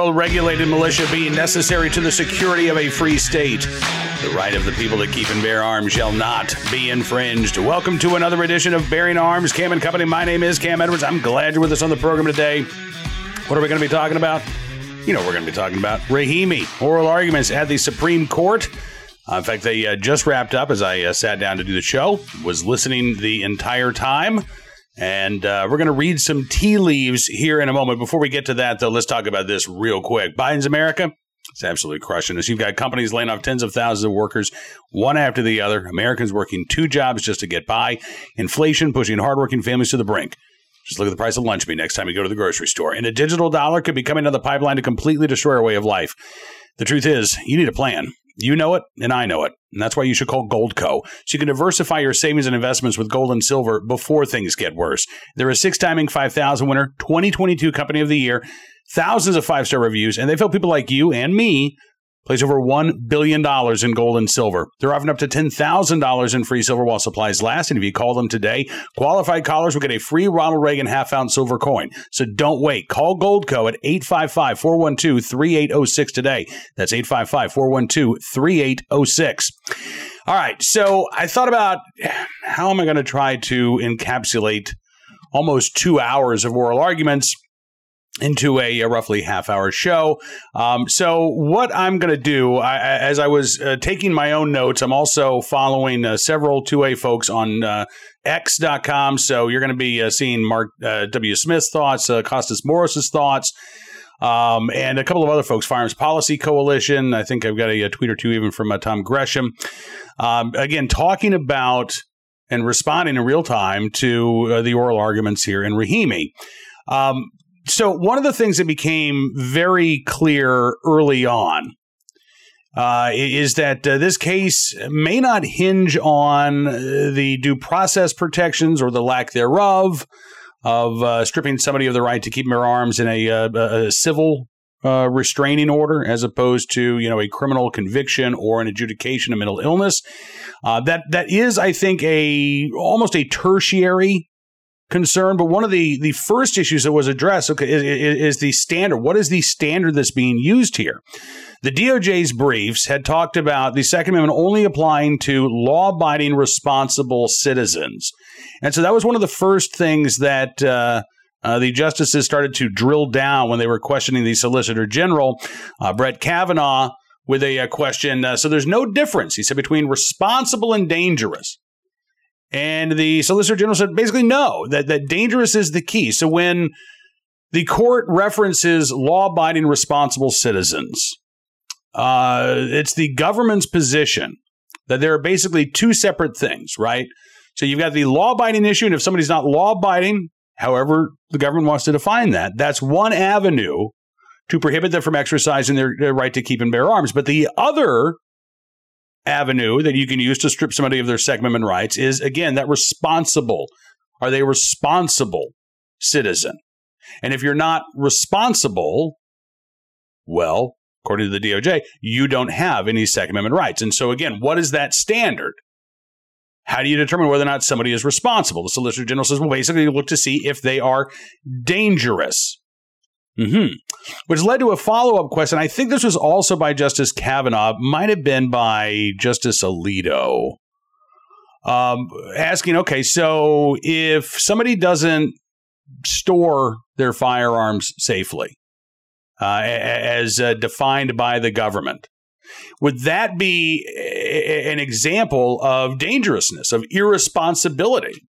well regulated militia being necessary to the security of a free state. The right of the people to keep and bear arms shall not be infringed. Welcome to another edition of Bearing Arms, Cam and Company. My name is Cam Edwards. I'm glad you're with us on the program today. What are we going to be talking about? You know, we're going to be talking about Rahimi. Oral arguments at the Supreme Court. Uh, in fact, they uh, just wrapped up as I uh, sat down to do the show. Was listening the entire time. And uh, we're going to read some tea leaves here in a moment. Before we get to that, though, let's talk about this real quick. Biden's America, it's absolutely crushing us. You've got companies laying off tens of thousands of workers, one after the other. Americans working two jobs just to get by. Inflation pushing hardworking families to the brink. Just look at the price of lunch meat next time you go to the grocery store. And a digital dollar could be coming down the pipeline to completely destroy our way of life. The truth is, you need a plan. You know it, and I know it. And that's why you should call Goldco. So you can diversify your savings and investments with gold and silver before things get worse. They're a six timing 5000 winner, 2022 Company of the Year, thousands of five star reviews, and they've helped people like you and me place over $1 billion in gold and silver. They're offering up to $10,000 in free silver while supplies last. And if you call them today, qualified callers will get a free Ronald Reagan half ounce silver coin. So don't wait. Call Goldco at 855 412 3806 today. That's 855 412 3806. All right. So I thought about how am I going to try to encapsulate almost two hours of oral arguments into a, a, roughly half hour show. Um, so, what I'm going to do, I, as I was uh, taking my own notes, I'm also following uh, several 2A folks on uh, X.com. So, you're going to be uh, seeing Mark uh, W. Smith's thoughts, uh, Kostas Moros's thoughts. Um, and a couple of other folks, Firearms Policy Coalition. I think I've got a, a tweet or two even from Tom Gresham. Um, again, talking about and responding in real time to the oral arguments here in Rahimi. Um, so one of the things that became very clear early on uh, is that uh, this case may not hinge on uh, the due process protections or the lack thereof of uh, stripping somebody of the right to keep their arms in a, uh, a civil uh, restraining order as opposed to you know a criminal conviction or an adjudication of mental illness. that that is, I think, a almost a tertiary concern, but one of the the first issues that was addressed okay is, is, the standard. What is the standard that's being used here? The DOJ's briefs had talked about the Second Amendment only applying to law abiding, responsible citizens, and so that was one of the first things that. Uh, uh, the justices started to drill down when they were questioning the Solicitor General, uh, Brett Kavanaugh, with a, question. Uh, so there's no difference, he said, between responsible and dangerous. And the Solicitor General said basically no, that, that dangerous is the key. So when the court references law abiding responsible citizens, uh, it's the government's position that there are basically two separate things, right? So you've got the law abiding issue, and if somebody's not law abiding, however the government wants to define that, that's one avenue to prohibit them from exercising their, their right to keep and bear arms. But the other avenue that you can use to strip somebody of their Second Amendment rights is, again, that responsible. Are they responsible citizen? And if you're not responsible, well, according to the DOJ, you don't have any Second Amendment rights. And so, again, what is that standard? How do you determine whether or not somebody is responsible? The Solicitor General says, well, basically, you look to see if they are dangerous. Mm-hmm. Which led to a follow up question. I think this was also by Justice Kavanaugh, might have been by Justice Alito, um, asking, okay, so if somebody doesn't store their firearms safely, uh, as uh, defined by the government, would that be a- an example of dangerousness, of irresponsibility?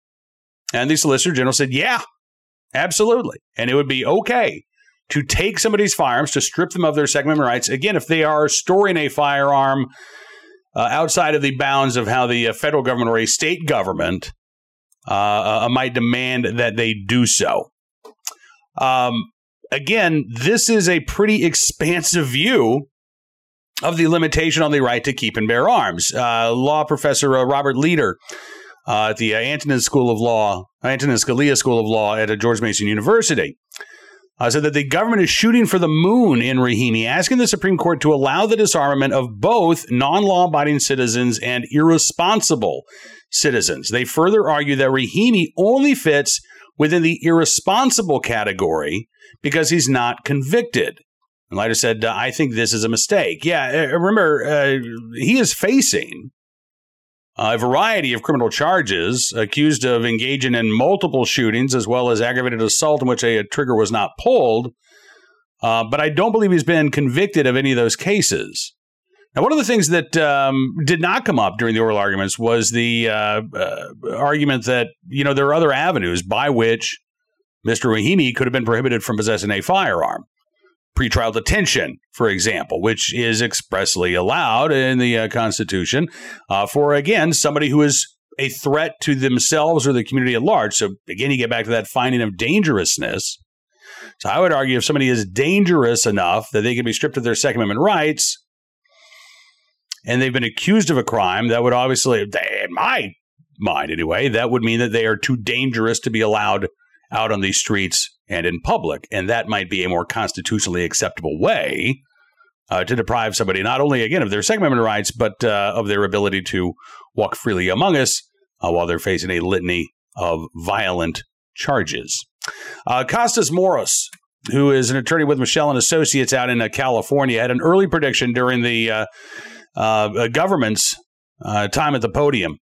And the Solicitor General said, yeah, absolutely. And it would be okay to take somebody's firearms, to strip them of their Second Amendment rights. Again, if they are storing a firearm uh, outside of the bounds of how the uh, federal government or a state government uh, uh might demand that they do so. Um, again, this is a pretty expansive view of the limitation on the right to keep and bear arms. Uh, law professor uh, Robert Leider at the Antonin School of Law, Antonin Scalia School of Law at George Mason University uh, said that the government is shooting for the moon in Rahimi, asking the Supreme Court to allow the disarmament of both non law abiding citizens and irresponsible citizens. They further argue that Rahimi only fits within the irresponsible category because he's not convicted. And Leider said, uh, I think this is a mistake. Yeah, uh, remember, uh, he is facing a variety of criminal charges, accused of engaging in multiple shootings as well as aggravated assault in which a, a trigger was not pulled. Uh, but I don't believe he's been convicted of any of those cases. Now, one of the things that um, did not come up during the oral arguments was the uh, uh, argument that you know there are other avenues by which Mr. Rahimi could have been prohibited from possessing a firearm. Pretrial detention, for example, which is expressly allowed in the uh, Constitution uh, for, again, somebody who is a threat to themselves or the community at large. So, again, you get back to that finding of dangerousness. So, I would argue if somebody is dangerous enough that they can be stripped of their Second Amendment rights, and they've been accused of a crime, that would obviously, in my mind anyway, that would mean that they are too dangerous to be allowed out on these streets and in public. And that might be a more constitutionally acceptable way uh, to deprive somebody not only, again, of their Second Amendment rights, but uh, of their ability to walk freely among us uh, while they're facing a litany of violent charges. Uh, Kostas Moros, who is an attorney with Michel and Associates out in uh, California, had an early prediction during the uh, government's time at the podium.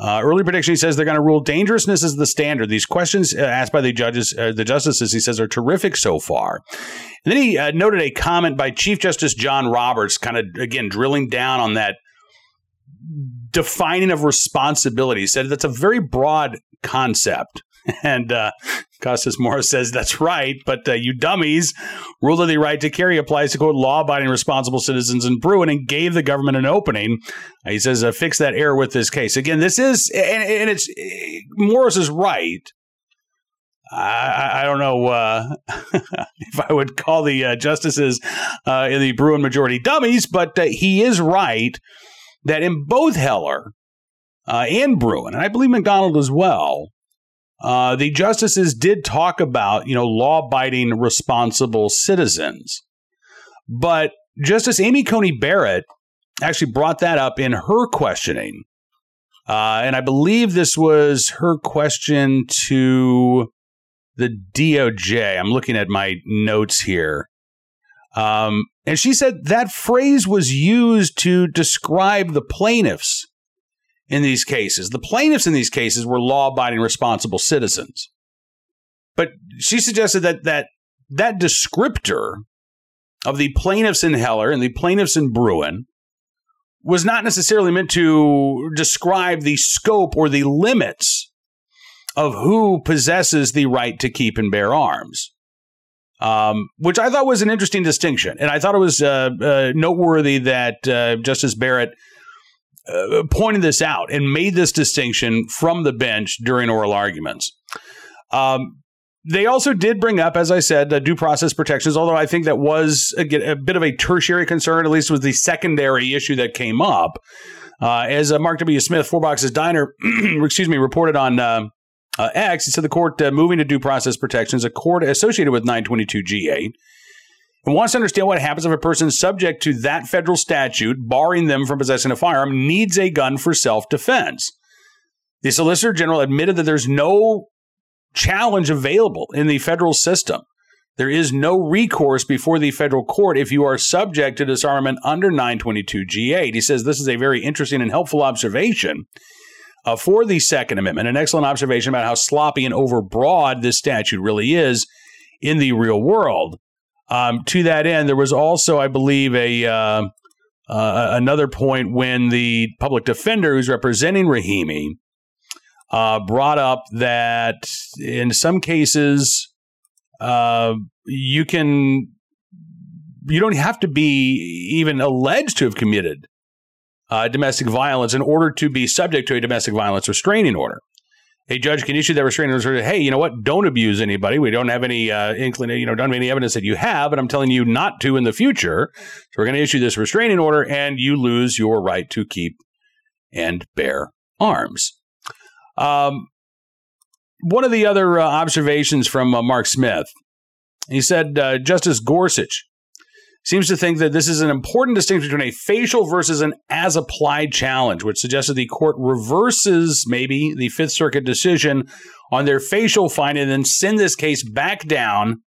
Uh, early prediction, he says they're going to rule dangerousness as the standard. These questions uh, asked by the judges, uh, the justices, he says, are terrific so far. And then he uh, noted a comment by Chief Justice John Roberts, kind of again drilling down on that defining of responsibility. He said that's a very broad concept. And uh, Kostas Moros says that's right, but uh, you dummies, rule of the right to carry applies to quote law abiding responsible citizens in Bruen and gave the government an opening. Uh, he says uh, fix that error with this case. Again, this is and, and it's Moros is right. I, I don't know uh, if I would call the uh, justices uh, in the Bruen majority dummies, but he is right that in both Heller and Bruen, and I believe McDonald as well, uh, the justices did talk about, you know, law abiding, responsible citizens. But Justice Amy Coney Barrett actually brought that up in her questioning. Uh, and I believe this was her question to the DOJ. I'm looking at my notes here. Um, and she said that phrase was used to describe the plaintiffs in these cases. The plaintiffs in these cases were law abiding, responsible citizens. But she suggested that that, that descriptor of the plaintiffs in Heller and the plaintiffs in Bruen was not necessarily meant to describe the scope or the limits of who possesses the right to keep and bear arms. Um, which I thought was an interesting distinction. And I thought it was uh, uh, noteworthy that uh, Justice Barrett uh, pointed this out and made this distinction from the bench during oral arguments. Um, they also did bring up, as I said, the due process protections, although I think that was a, a bit of a tertiary concern, at least was the secondary issue that came up. Uh, as uh, Mark W. Smith, Four Boxes Diner, excuse me, reported on uh, uh, X, he said the court uh, moving to due process protections, a court associated with 922G8, and wants to understand what happens if a person subject to that federal statute, barring them from possessing a firearm, needs a gun for self defense. The Solicitor General admitted that there's no challenge available in the federal system. There is no recourse before the federal court if you are subject to disarmament under 922 G8. He says this is a very interesting and helpful observation uh, for the Second Amendment, an excellent observation about how sloppy and overbroad this statute really is in the real world. Um, to that end, there was also, I believe, a uh, uh, another point when the public defender who's representing Rahimi uh, brought up that in some cases uh, you can you don't have to be even alleged to have committed uh, domestic violence in order to be subject to a domestic violence restraining order a judge can issue that restraining order. Hey, you know what? Don't abuse anybody. We don't have any uh, inclination, you know, don't have any evidence that you have, but I'm telling you not to in the future. So we're going to issue this restraining order, and you lose your right to keep and bear arms. Um, one of the other uh, observations from uh, Mark Smith, he said uh, Justice Gorsuch seems to think that this is an important distinction between a facial versus an as applied challenge, which suggests that the court reverses maybe the Fifth Circuit decision on their facial finding and then send this case back down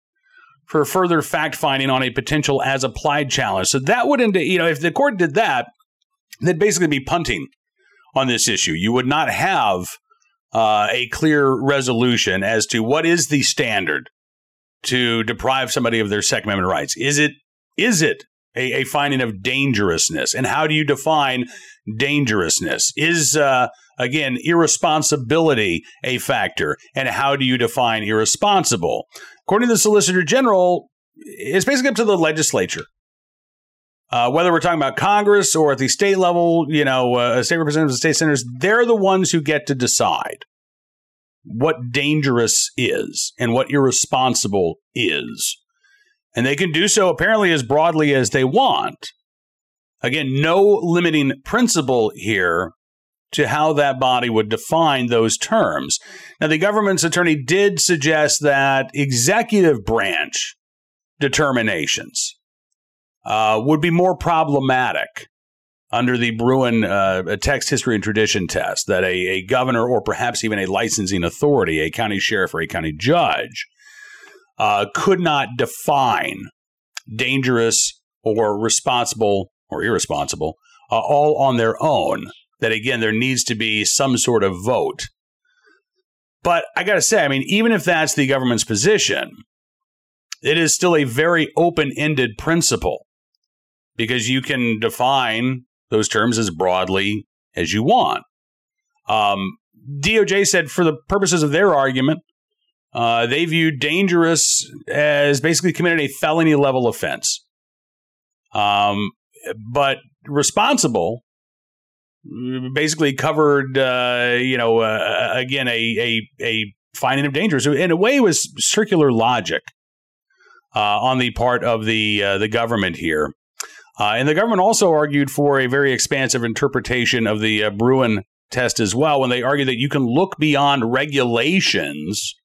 for further fact finding on a potential as applied challenge. So that would, end, you know, if the court did that, they'd basically be punting on this issue. You would not have uh, a clear resolution as to what is the standard to deprive somebody of their Second Amendment rights. Is it is it a, a finding of dangerousness, and how do you define dangerousness? Is uh, again irresponsibility a factor, and how do you define irresponsible? According to the Solicitor General, it's basically up to the legislature. Uh, whether we're talking about Congress or at the state level, you know, uh, state representatives, and state senators, they're the ones who get to decide what dangerous is and what irresponsible is. And they can do so apparently as broadly as they want. Again, no limiting principle here to how that body would define those terms. Now, the government's attorney did suggest that executive branch determinations uh, would be more problematic under the Bruen uh, text history and tradition test that a, a governor or perhaps even a licensing authority, a county sheriff or a county judge, uh, could not define dangerous or responsible or irresponsible uh, all on their own. That again, there needs to be some sort of vote. But I got to say, I mean, even if that's the government's position, it is still a very open ended principle because you can define those terms as broadly as you want. Um, DOJ said, for the purposes of their argument, uh, they viewed dangerous as basically committed a felony level offense. Um, but responsible basically covered, uh, you know, uh, again, a, a, a finding of dangerous. In a way, was circular logic uh, on the part of the uh, the government here. Uh, and the government also argued for a very expansive interpretation of the Bruen test as well when they argued that you can look beyond regulations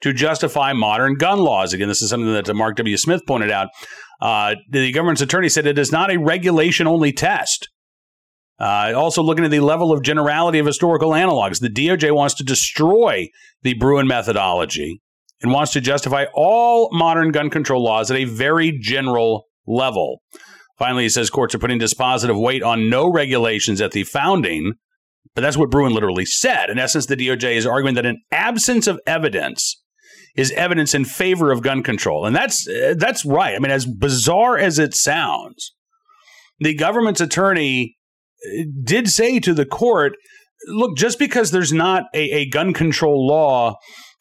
to justify modern gun laws. Again, this is something that Mark W. Smith pointed out. Uh, the government's attorney said it is not a regulation only test. Uh, also, looking at the level of generality of historical analogs, the DOJ wants to destroy the Bruen methodology and wants to justify all modern gun control laws at a very general level. Finally, he says courts are putting dispositive weight on no regulations at the founding, but that's what Bruen literally said. In essence, the DOJ is arguing that an absence of evidence is evidence in favor of gun control. And that's that's right. I mean, as bizarre as it sounds, the government's attorney uh, did say to the court, look, just because there's not a, a gun control law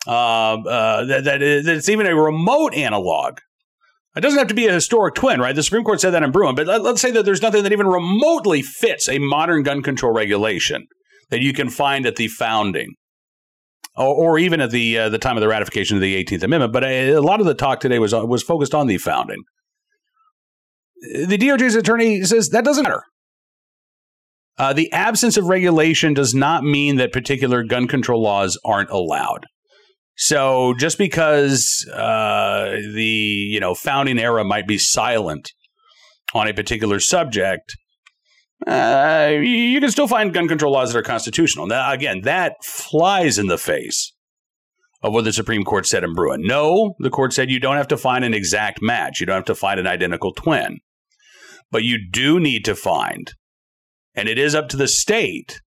uh, uh, that, that, that it's even a remote analog it doesn't have to be a historic twin, right? The Supreme Court said that in Bruen, but let, us say that there's nothing that even remotely fits a modern gun control regulation that you can find at the founding or, or even at the uh, the time of the ratification of the 18th Amendment. But a, a lot of the talk today was uh, was focused on the founding. The DOJ's attorney says that doesn't matter. Uh, the absence of regulation does not mean that particular gun control laws aren't allowed. So just because uh, the you know founding era might be silent on a particular subject uh, you can still find gun control laws that are constitutional. Now, again, that flies in the face of what the Supreme Court said in Bruen. No, the court said you don't have to find an exact match. You don't have to find an identical twin. But you do need to find, and it is up to the state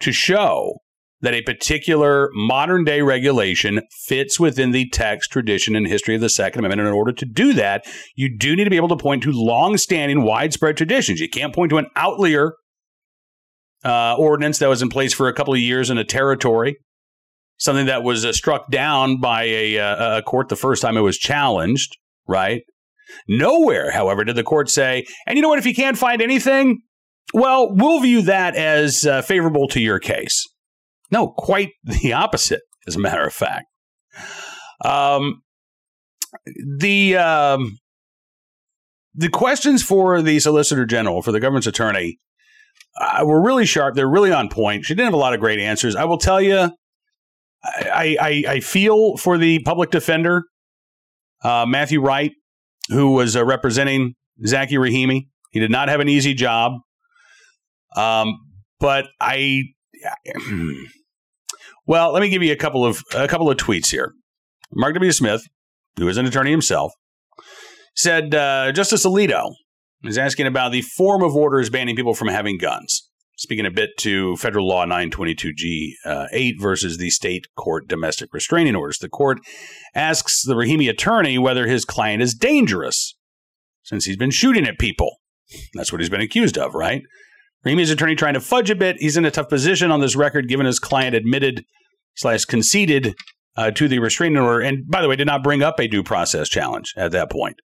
to show that a particular modern day regulation fits within the text, tradition, and history of the Second Amendment. In order to do that, you do need to be able to point to long-standing, widespread traditions. You can't point to an outlier uh, ordinance that was in place for a couple of years in a territory, something that was uh, struck down by a, uh, a court the first time it was challenged, right? Nowhere, however, did the court say, and you know what, if you can't find anything, well, we'll view that as uh, favorable to your case. No, quite the opposite, as a matter of fact. Um, the um, the questions for the Solicitor General, for the government's attorney, uh, were really sharp. They're really on point. She didn't have a lot of great answers. I will tell you, I, I, I feel for the public defender, uh, Matthew Wright, who was uh, representing Zackey Rahimi. He did not have an easy job. Um, but I, Well, let me give you a couple of a couple of tweets here. Mark W. Smith who is an attorney himself, said uh, Justice Alito is asking about the form of orders banning people from having guns. Speaking a bit to federal law 922G uh, 8 versus the state court domestic restraining orders. The court asks the Rahimi attorney whether his client is dangerous since he's been shooting at people. That's what he's been accused of, right? Rahimi's attorney trying to fudge a bit. He's in a tough position on this record given his client admitted slash conceded uh, to the restraining order, and by the way, did not bring up a due process challenge at that point.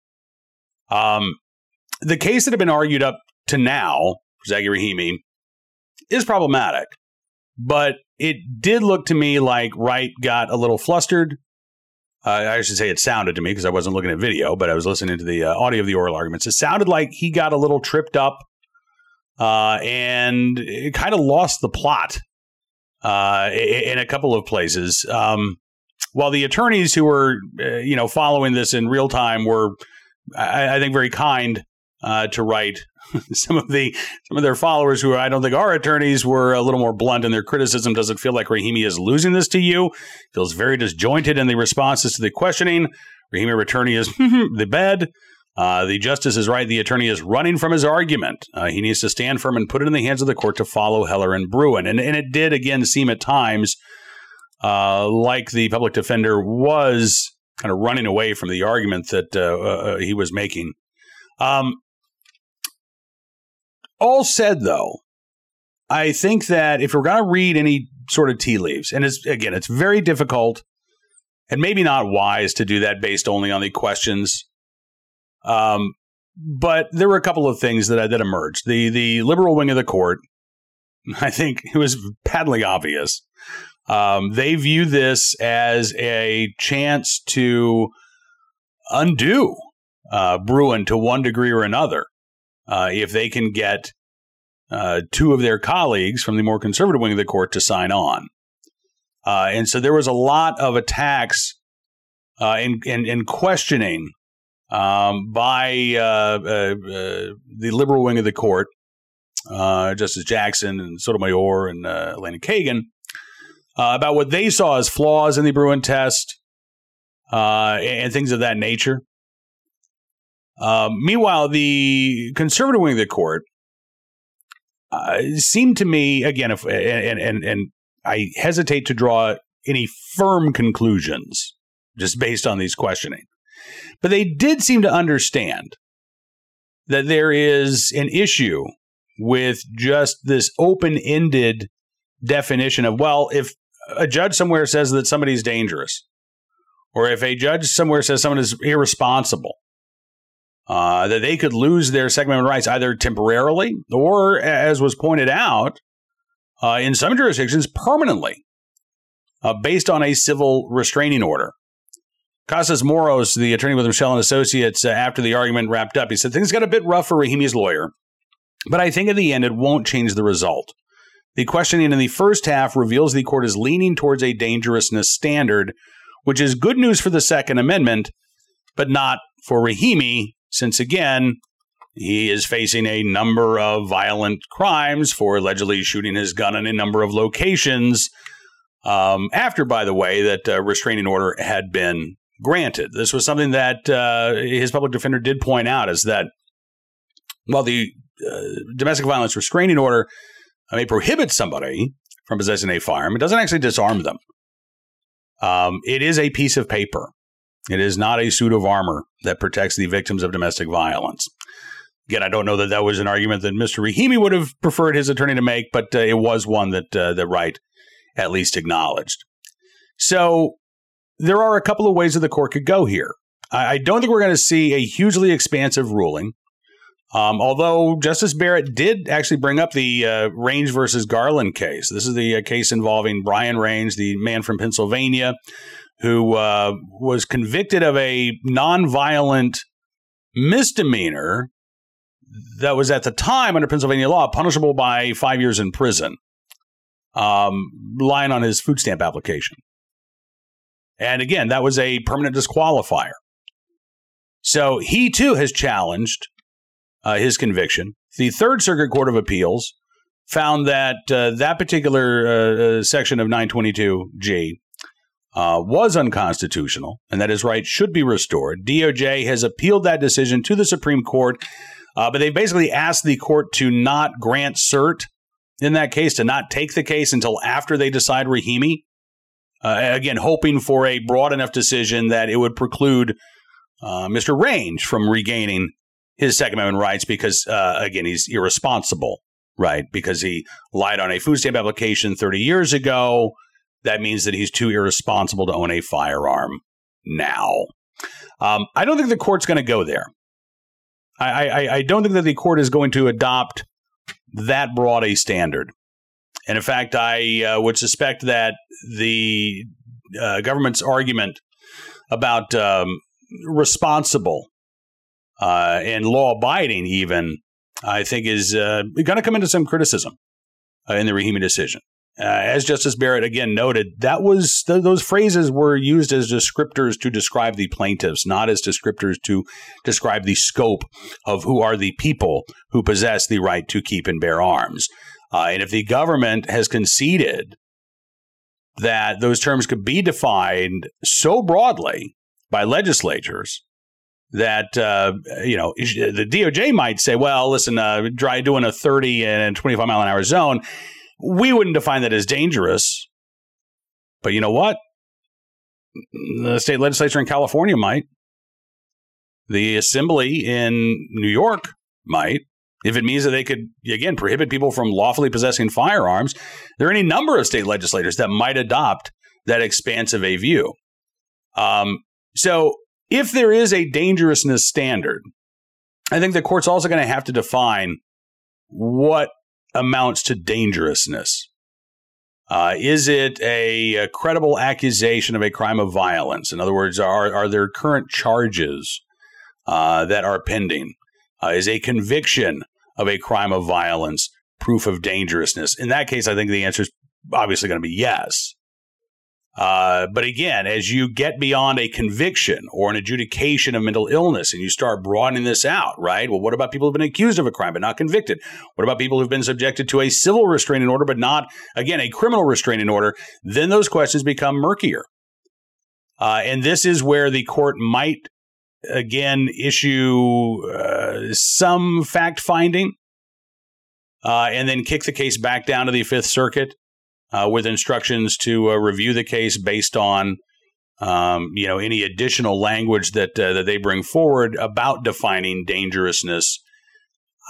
Um, the case that had been argued up to now, Zackey Rahimi, is problematic, but it did look to me like Wright got a little flustered. Uh, I should say it sounded to me because I wasn't looking at video, but I was listening to the uh, audio of the oral arguments. It sounded like he got a little tripped up uh, and it kind of lost the plot uh, in a couple of places. Um, while the attorneys who were, uh, you know, following this in real time were, I, I think, very kind uh, to Wright. some of the some of their followers who I don't think are attorneys were a little more blunt in their criticism. Does it feel like Rahimi is losing this to you? Feels very disjointed in the responses to the questioning. Rahimi returning is the bed. Uh, the justice is right. The attorney is running from his argument. Uh, he needs to stand firm and put it in the hands of the court to follow Heller and Bruen. And, and it did, again, seem at times uh, like the public defender was kind of running away from the argument that uh, uh, he was making. Um, all said, though, I think that if we're going to read any sort of tea leaves, and it's, again, it's very difficult and maybe not wise to do that based only on the questions um, but there were a couple of things that that emerged. The the liberal wing of the court, I think it was patently obvious. Um, they view this as a chance to undo uh, Bruen to one degree or another. Uh, if they can get uh, two of their colleagues from the more conservative wing of the court to sign on. Uh, and so there was a lot of attacks in, in, in questioning um, by uh, uh, uh, the liberal wing of the court, uh, Justice Jackson and Sotomayor and uh, Elena Kagan, uh, about what they saw as flaws in the Bruen test and, things of that nature. Um, meanwhile, the conservative wing of the court seemed to me, again, if, and, and, and I hesitate to draw any firm conclusions just based on these questioning. But they did seem to understand that there is an issue with just this open ended definition of, well, if a judge somewhere says that somebody's dangerous, or if a judge somewhere says someone is irresponsible, uh, that they could lose their Second Amendment rights either temporarily or, as was pointed out, uh, in some jurisdictions, permanently, uh, based on a civil restraining order. Kostas Moros, the attorney with Michel and Associates, uh, after the argument wrapped up, he said things got a bit rough for Rahimi's lawyer, but I think in the end it won't change the result. The questioning in the first half reveals the court is leaning towards a dangerousness standard, which is good news for the Second Amendment, but not for Rahimi, since again, he is facing a number of violent crimes for allegedly shooting his gun in a number of locations. Um, after, by the way, that uh, restraining order had been granted. This was something that uh, his public defender did point out is that while the uh, domestic violence restraining order may prohibit somebody from possessing a firearm, it doesn't actually disarm them. Um, it is a piece of paper. It is not a suit of armor that protects the victims of domestic violence. Again, I don't know that that was an argument that Mr. Rahimi would have preferred his attorney to make, but uh, it was one that uh, that Wright at least acknowledged. So there are a couple of ways that the court could go here. I, I don't think we're going to see a hugely expansive ruling. Um, although Justice Barrett did actually bring up the uh, Range versus Garland case. This is the uh, case involving Brian Range, the man from Pennsylvania, who uh, was convicted of a nonviolent misdemeanor that was at the time under Pennsylvania law punishable by five years in prison, um, lying on his food stamp application. And again, that was a permanent disqualifier. So he too has challenged uh, his conviction. The Third Circuit Court of Appeals found that uh, that particular uh, uh section of 922G uh, was unconstitutional and that his rights should be restored. DOJ has appealed that decision to the Supreme Court, uh, but they basically asked the court to not grant cert in that case, to not take the case until after they decide Rahimi. Uh, again, hoping for a broad enough decision that it would preclude uh, Mr. Range from regaining his Second Amendment rights because, uh, again, he's irresponsible, right? Because he lied on a food stamp application 30 years ago that means that he's too irresponsible to own a firearm now. Um, I don't think the court's going to go there. I, I, I don't think that the court is going to adopt that broad a standard. And in fact, I uh, would suspect that the uh, government's argument about um, responsible uh, and law abiding, even, I think, is uh, going to come into some criticism uh, in the Rahimi decision. Uh, as Justice Barrett again noted, that was th- those phrases were used as descriptors to describe the plaintiffs, not as descriptors to describe the scope of who are the people who possess the right to keep and bear arms. Uh, and if the government has conceded that those terms could be defined so broadly by legislatures that uh, you know the DOJ might say, "Well, listen, uh, try doing a 30 and 25 mile an hour zone." We wouldn't define that as dangerous. But you know what? The state legislature in California might. The assembly in New York might. If it means that they could, again, prohibit people from lawfully possessing firearms, there are any number of state legislators that might adopt that expansive a view. Um, so, if there is a dangerousness standard, I think the court's also going to have to define what amounts to dangerousness? Uh, is it a, a, credible accusation of a crime of violence? In other words, are, are there current charges uh, that are pending? Uh, is a conviction of a crime of violence proof of dangerousness? In that case, I think the answer is obviously going to be yes. Uh, but again, as you get beyond a conviction or an adjudication of mental illness and you start broadening this out, right? Well, what about people who've been accused of a crime but not convicted? What about people who've been subjected to a civil restraining order but not, again, a criminal restraining order? Then those questions become murkier. Uh, and this is where the court might, again, issue uh, some fact finding uh, and then kick the case back down to the Fifth Circuit uh, with instructions to uh, review the case based on um, you know any additional language that uh, that they bring forward about defining dangerousness.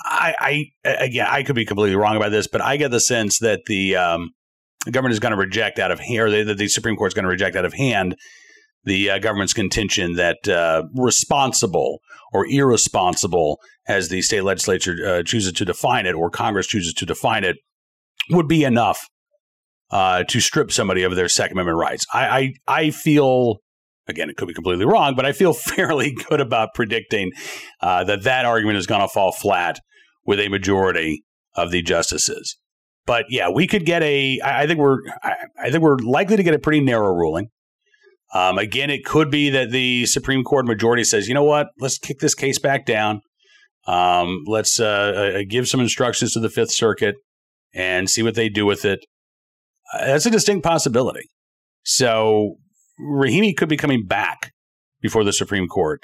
I, I again, I could be completely wrong about this, but I get the sense that the, um, the government is going to reject out of hand, or that the Supreme Court is going to reject out of hand the uh, government's contention that uh, responsible or irresponsible, as the state legislature uh, chooses to define it, or Congress chooses to define it, would be enough uh, to strip somebody of their Second Amendment rights. I, I, I feel again, it could be completely wrong, but I feel fairly good about predicting uh, that that argument is going to fall flat with a majority of the justices. But yeah, we could get a. I think we're. I think we're likely to get a pretty narrow ruling. Um, again, it could be that the Supreme Court majority says, you know what, let's kick this case back down. Um, let's uh, uh, give some instructions to the Fifth Circuit and see what they do with it that's a distinct possibility. So Rahimi could be coming back before the Supreme Court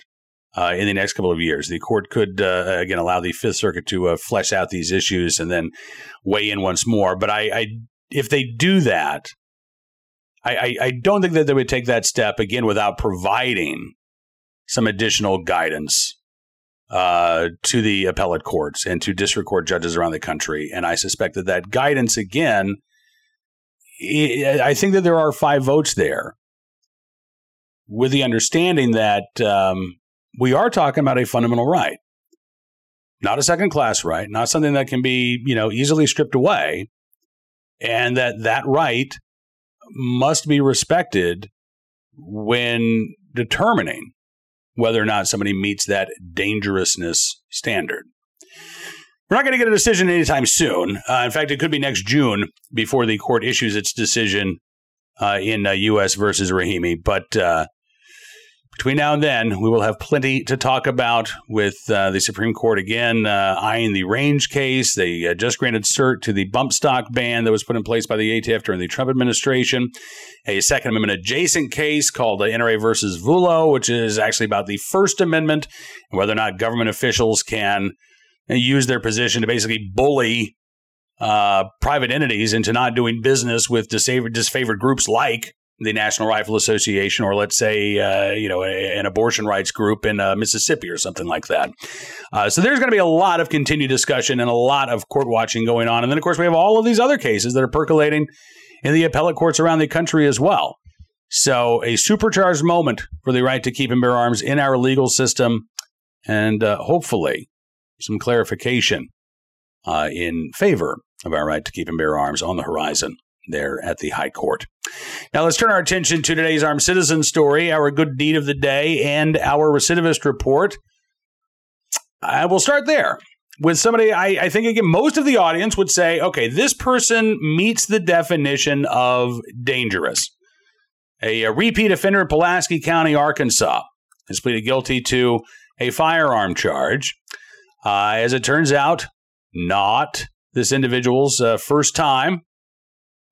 uh, in the next couple of years. The court could uh, again allow the Fifth Circuit to uh, flesh out these issues and then weigh in once more. But I, I if they do that, I, I, I don't think that they would take that step again without providing some additional guidance uh, to the appellate courts and to district court judges around the country. And I suspect that that guidance again I think that there are five votes there with the understanding that um, we are talking about a fundamental right, not a second class right, not something that can be, you know, easily stripped away, and that that right must be respected when determining whether or not somebody meets that dangerousness standard. We're not going to get a decision anytime soon. Uh, in fact, it could be next June before the court issues its decision uh, in uh, U.S. versus Rahimi. But uh, between now and then, we will have plenty to talk about with uh, the Supreme Court again uh, eyeing the Range case. They uh, just granted cert to the bump stock ban that was put in place by the ATF during the Trump administration. A Second Amendment adjacent case called the NRA versus Vullo, which is actually about the First Amendment and whether or not government officials can use their position to basically bully uh, private entities into not doing business with disfavored, disfavored groups like the National Rifle Association, or let's say, uh, you know, a, an abortion rights group in uh, Mississippi or something like that. Uh, so there's going to be a lot of continued discussion and a lot of court watching going on. And then, of course, we have all of these other cases that are percolating in the appellate courts around the country as well. So a supercharged moment for the right to keep and bear arms in our legal system, and uh, hopefully some clarification uh, in favor of our right to keep and bear arms on the horizon there at the High Court. Now let's turn our attention to today's armed citizen story, our good deed of the day, and our recidivist report. I will start there with somebody I, I, think again most of the audience would say, okay, this person meets the definition of dangerous. A, a repeat offender in Pulaski County, Arkansas, has pleaded guilty to a firearm charge. Uh, as it turns out, not this individual's uh, first time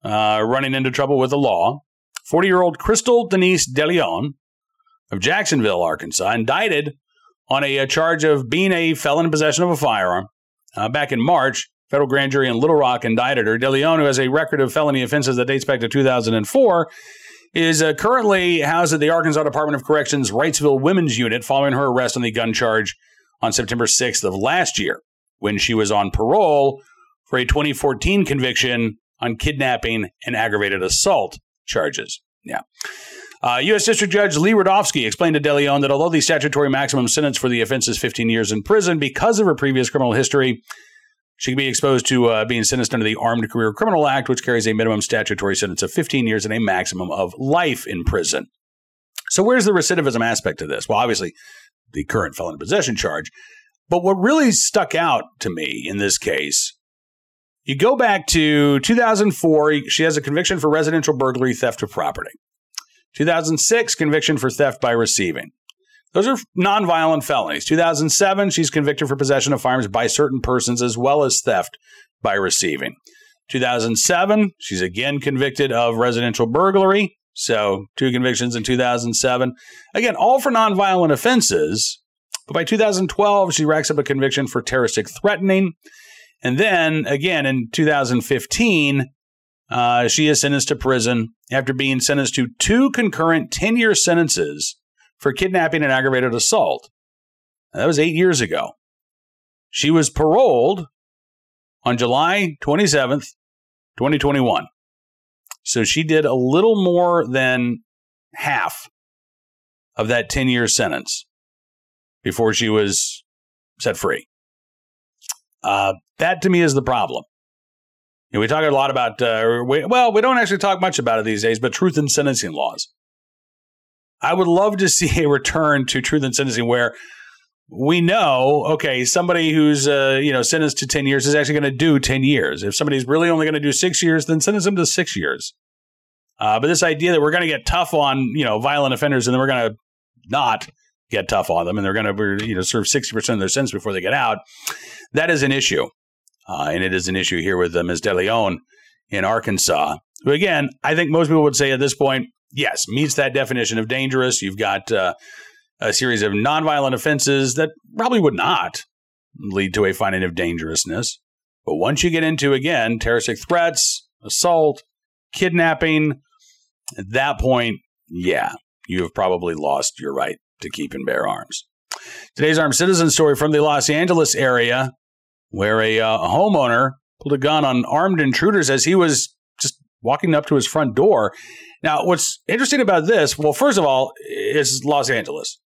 uh, running into trouble with the law. 40 year old Crystal Denise DeLeon of Jacksonville, Arkansas, indicted on a, a, charge of being a felon in possession of a firearm. Uh, back in March, federal grand jury in Little Rock indicted her. DeLeon, who has a record of felony offenses that dates back to 2004, is uh, currently housed at the Arkansas Department of Corrections Wrightsville Women's Unit following her arrest on the gun charge on September 6th of last year when she was on parole for a 2014 conviction on kidnapping and aggravated assault charges. Yeah. Uh, U.S. District Judge Lee Rudofsky explained to DeLeon that although the statutory maximum sentence for the offense is 15 years in prison because of her previous criminal history, she could be exposed to uh, being sentenced under the Armed Career Criminal Act, which carries a minimum statutory sentence of 15 years and a maximum of life in prison. So, where's the recidivism aspect of this? Well, obviously, the current felon possession charge. But what really stuck out to me in this case you go back to 2004, she has a conviction for residential burglary, theft of property. 2006, conviction for theft by receiving. Those are nonviolent felonies. 2007, she's convicted for possession of firearms by certain persons as well as theft by receiving. 2007, she's again convicted of residential burglary. So, two convictions in 2007. Again, all for nonviolent offenses. But by 2012, she racks up a conviction for terroristic threatening. And then again in 2015, uh, she is sentenced to prison after being sentenced to two concurrent 10 year sentences for kidnapping and aggravated assault. That was eight years ago. She was paroled on July 27th, 2021. So she did a little more than half of that 10 year sentence before she was set free. Uh, that to me is the problem. You know, we talk a lot about, uh, we, well, we don't actually talk much about it these days, but truth in sentencing laws. I would love to see a return to truth in sentencing where we know, okay, somebody who's uh, you know sentenced to ten years is actually going to do ten years. If somebody's really only going to do six years, then sentence them to six years. Uh, but this idea that we're going to get tough on you know violent offenders and then we're going to not get tough on them and they're going to you know serve sixty percent of their sentence before they get out, that is an issue. Uh, and it is an issue here with uh, Ms. DeLeon in Arkansas, who, again, I think most people would say at this point, yes, meets that definition of dangerous. You've got uh, a series of nonviolent offenses that probably would not lead to a finding of dangerousness. But once you get into, again, terroristic threats, assault, kidnapping, at that point, yeah, you have probably lost your right to keep and bear arms. Today's armed citizen story from the Los Angeles area where a, uh, a homeowner pulled a gun on armed intruders as he was just walking up to his front door. Now, what's interesting about this, well, first of all, is Los Angeles.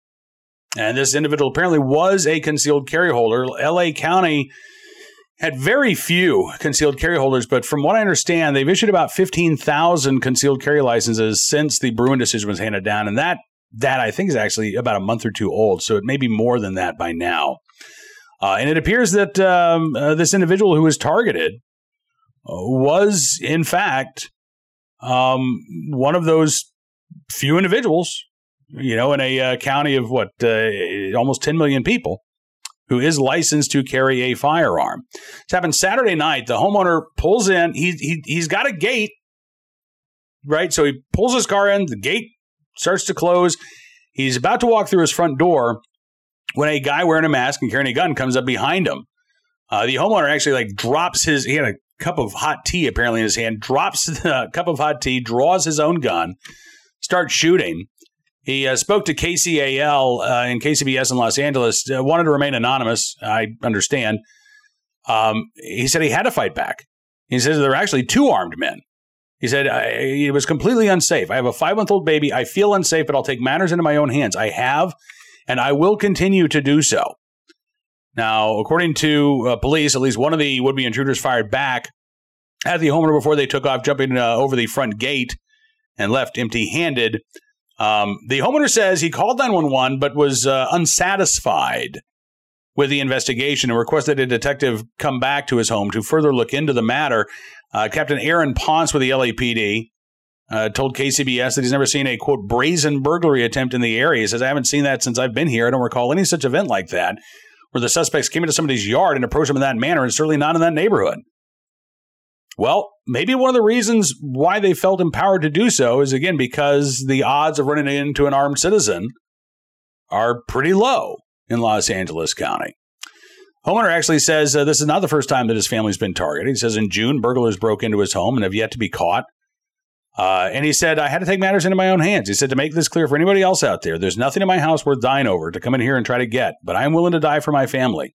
And this individual apparently was a concealed carry holder. LA County had very few concealed carry holders, but from what I understand, they've issued about 15,000 concealed carry licenses since the Bruen decision was handed down. And that, that I think is actually about a month or two old. So it may be more than that by now. Uh, and it appears that um, uh, this individual who was targeted uh, was, in fact, um, one of those few individuals you know, in a uh, county of what, uh, almost 10 million people, who is licensed to carry a firearm. It's happened Saturday night. The homeowner pulls in. He, he, he's got a gate, right? So he pulls his car in. The gate starts to close. He's about to walk through his front door when a guy wearing a mask and carrying a gun comes up behind him. Uh, the homeowner actually like drops his. He had a cup of hot tea apparently in his hand. Drops the cup of hot tea. Draws his own gun. Starts shooting. He uh, spoke to KCAL uh, and KCBS in Los Angeles. Uh, wanted to remain anonymous. I understand. Um, he said he had to fight back. He says there were actually two armed men. He said it was completely unsafe. I have a five month old baby. I feel unsafe, but I'll take matters into my own hands. I have, and I will continue to do so. Now, according to uh, police, at least one of the would be intruders fired back at the homeowner before they took off, jumping uh, over the front gate and left empty handed. Um, the homeowner says he called 911 but was uh, unsatisfied with the investigation and requested a detective come back to his home to further look into the matter. Uh, Captain Aaron Ponce with the LAPD uh, told KCBS that he's never seen a quote brazen burglary attempt in the area. He says, I haven't seen that since I've been here. I don't recall any such event like that where the suspects came into somebody's yard and approached them in that manner, and certainly not in that neighborhood. Well, maybe one of the reasons why they felt empowered to do so is again because the odds of running into an armed citizen are pretty low in Los Angeles County. Homeowner actually says uh, this is not the first time that his family's been targeted. He says in June, burglars broke into his home and have yet to be caught. Uh, and he said, I had to take matters into my own hands. He said, to make this clear for anybody else out there, there's nothing in my house worth dying over to come in here and try to get, but I'm willing to die for my family.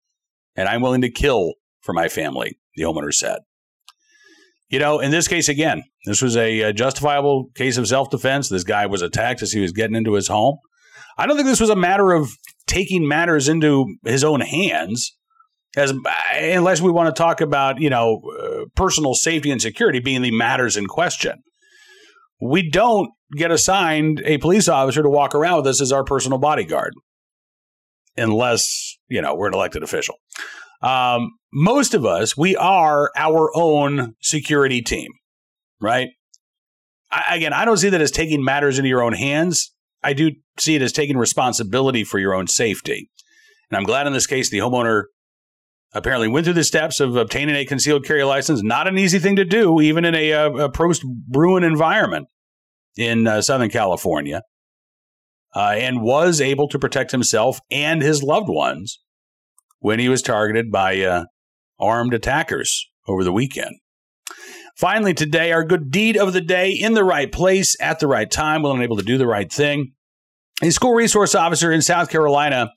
And I'm willing to kill for my family, the homeowner said. You know, in this case, again, this was a, a justifiable case of self defense. This guy was attacked as he was getting into his home. I don't think this was a matter of taking matters into his own hands as unless we want to talk about you know uh, personal safety and security being the matters in question. We don't get assigned a police officer to walk around with us as our personal bodyguard. Unless you know we're an elected official. Um, most of us we are our own security team right? I, again i don't see that as taking matters into your own hands. I do see it as taking responsibility for your own safety. And i'm glad in this case the homeowner apparently went through the steps of obtaining a concealed carry license. Not an easy thing to do, even in a, a, a post Bruen environment in uh, Southern California, uh, and was able to protect himself and his loved ones when he was targeted by uh, armed attackers over the weekend. Finally, today, our good deed of the day in the right place at the right time, willing and able to do the right thing. A school resource officer in South Carolina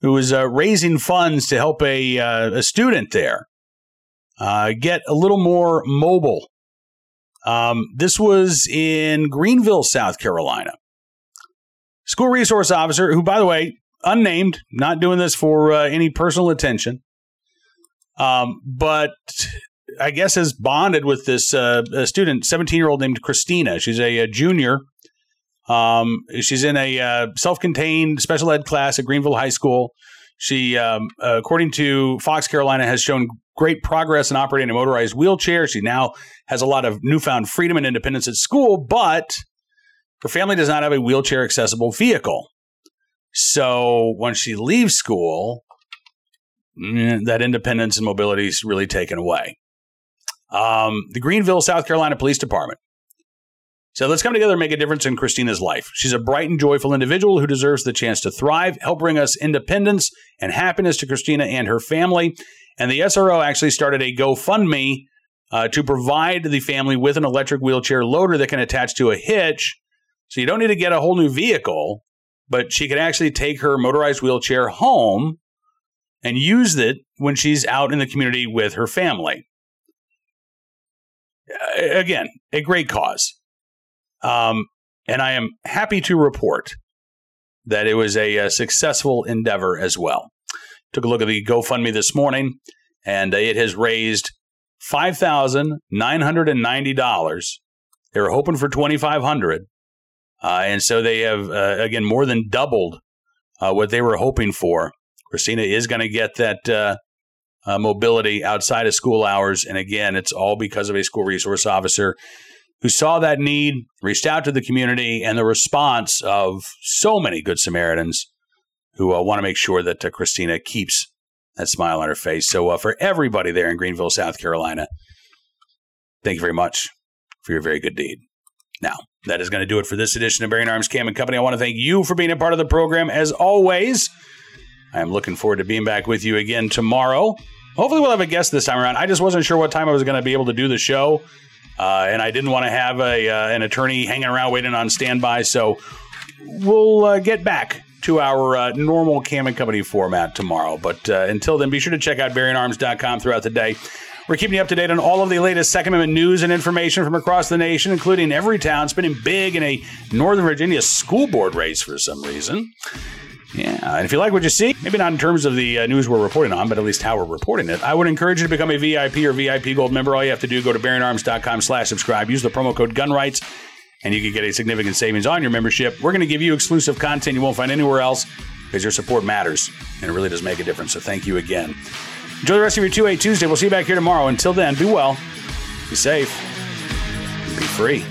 who was uh, raising funds to help a, uh, a student there uh, get a little more mobile. Um, this was in Greenville, South Carolina. School resource officer, who, by the way, unnamed, not doing this for uh, any personal attention, um, but I guess has bonded with this uh, student, 17 year old named Christina. She's a, a junior um, she's in a uh, self-contained special ed class at Greenville High School. She, um, according to Fox Carolina, has shown great progress in operating a motorized wheelchair. She now has a lot of newfound freedom and independence at school, but her family does not have a wheelchair accessible vehicle. So when she leaves school, mm, that independence and mobility is really taken away. Um, the Greenville, South Carolina Police Department so let's come together and make a difference in Christina's life. She's a bright and joyful individual who deserves the chance to thrive, help bring us independence and happiness to Christina and her family. And the SRO actually started a GoFundMe uh, to provide the family with an electric wheelchair loader that can attach to a hitch. So you don't need to get a whole new vehicle, but she can actually take her motorized wheelchair home and use it when she's out in the community with her family. Again, a great cause. Um, and I am happy to report that it was a, a, successful endeavor as well. Took a look at the GoFundMe this morning, and it has raised five thousand nine hundred and ninety dollars. They were hoping for twenty five hundred, uh, and so they have uh, again more than doubled uh, what they were hoping for. Christina is going to get that uh, uh, mobility outside of school hours, and again, it's all because of a school resource officer who saw that need, reached out to the community, and the response of so many good Samaritans who uh, want to make sure that uh, Christina keeps that smile on her face. So, uh, for everybody there in Greenville, South Carolina, thank you very much for your very good deed. Now, that is going to do it for this edition of Bearing Arms Cam and Company. I want to thank you for being a part of the program as always. I am looking forward to being back with you again tomorrow. Hopefully, we'll have a guest this time around. I just wasn't sure what time I was going to be able to do the show. Uh, and I didn't want to have a uh, an attorney hanging around waiting on standby. So we'll uh, get back to our uh, normal Cam and Company format tomorrow. But uh, until then, be sure to check out BearingArms.com throughout the day. We're keeping you up to date on all of the latest Second Amendment news and information from across the nation, including Everytown spinning big in a Northern Virginia school board race for some reason. Yeah, and if you like what you see, maybe not in terms of the uh, news we're reporting on, but at least how we're reporting it, I would encourage you to become a VIP or VIP Gold member. All you have to do, is go to bearingarms.com slash subscribe, use the promo code GUNRIGHTS, and you can get a significant savings on your membership. We're going to give you exclusive content you won't find anywhere else because your support matters, and it really does make a difference. So thank you again. Enjoy the rest of your 2A Tuesday. We'll see you back here tomorrow. Until then, be well, be safe, be free.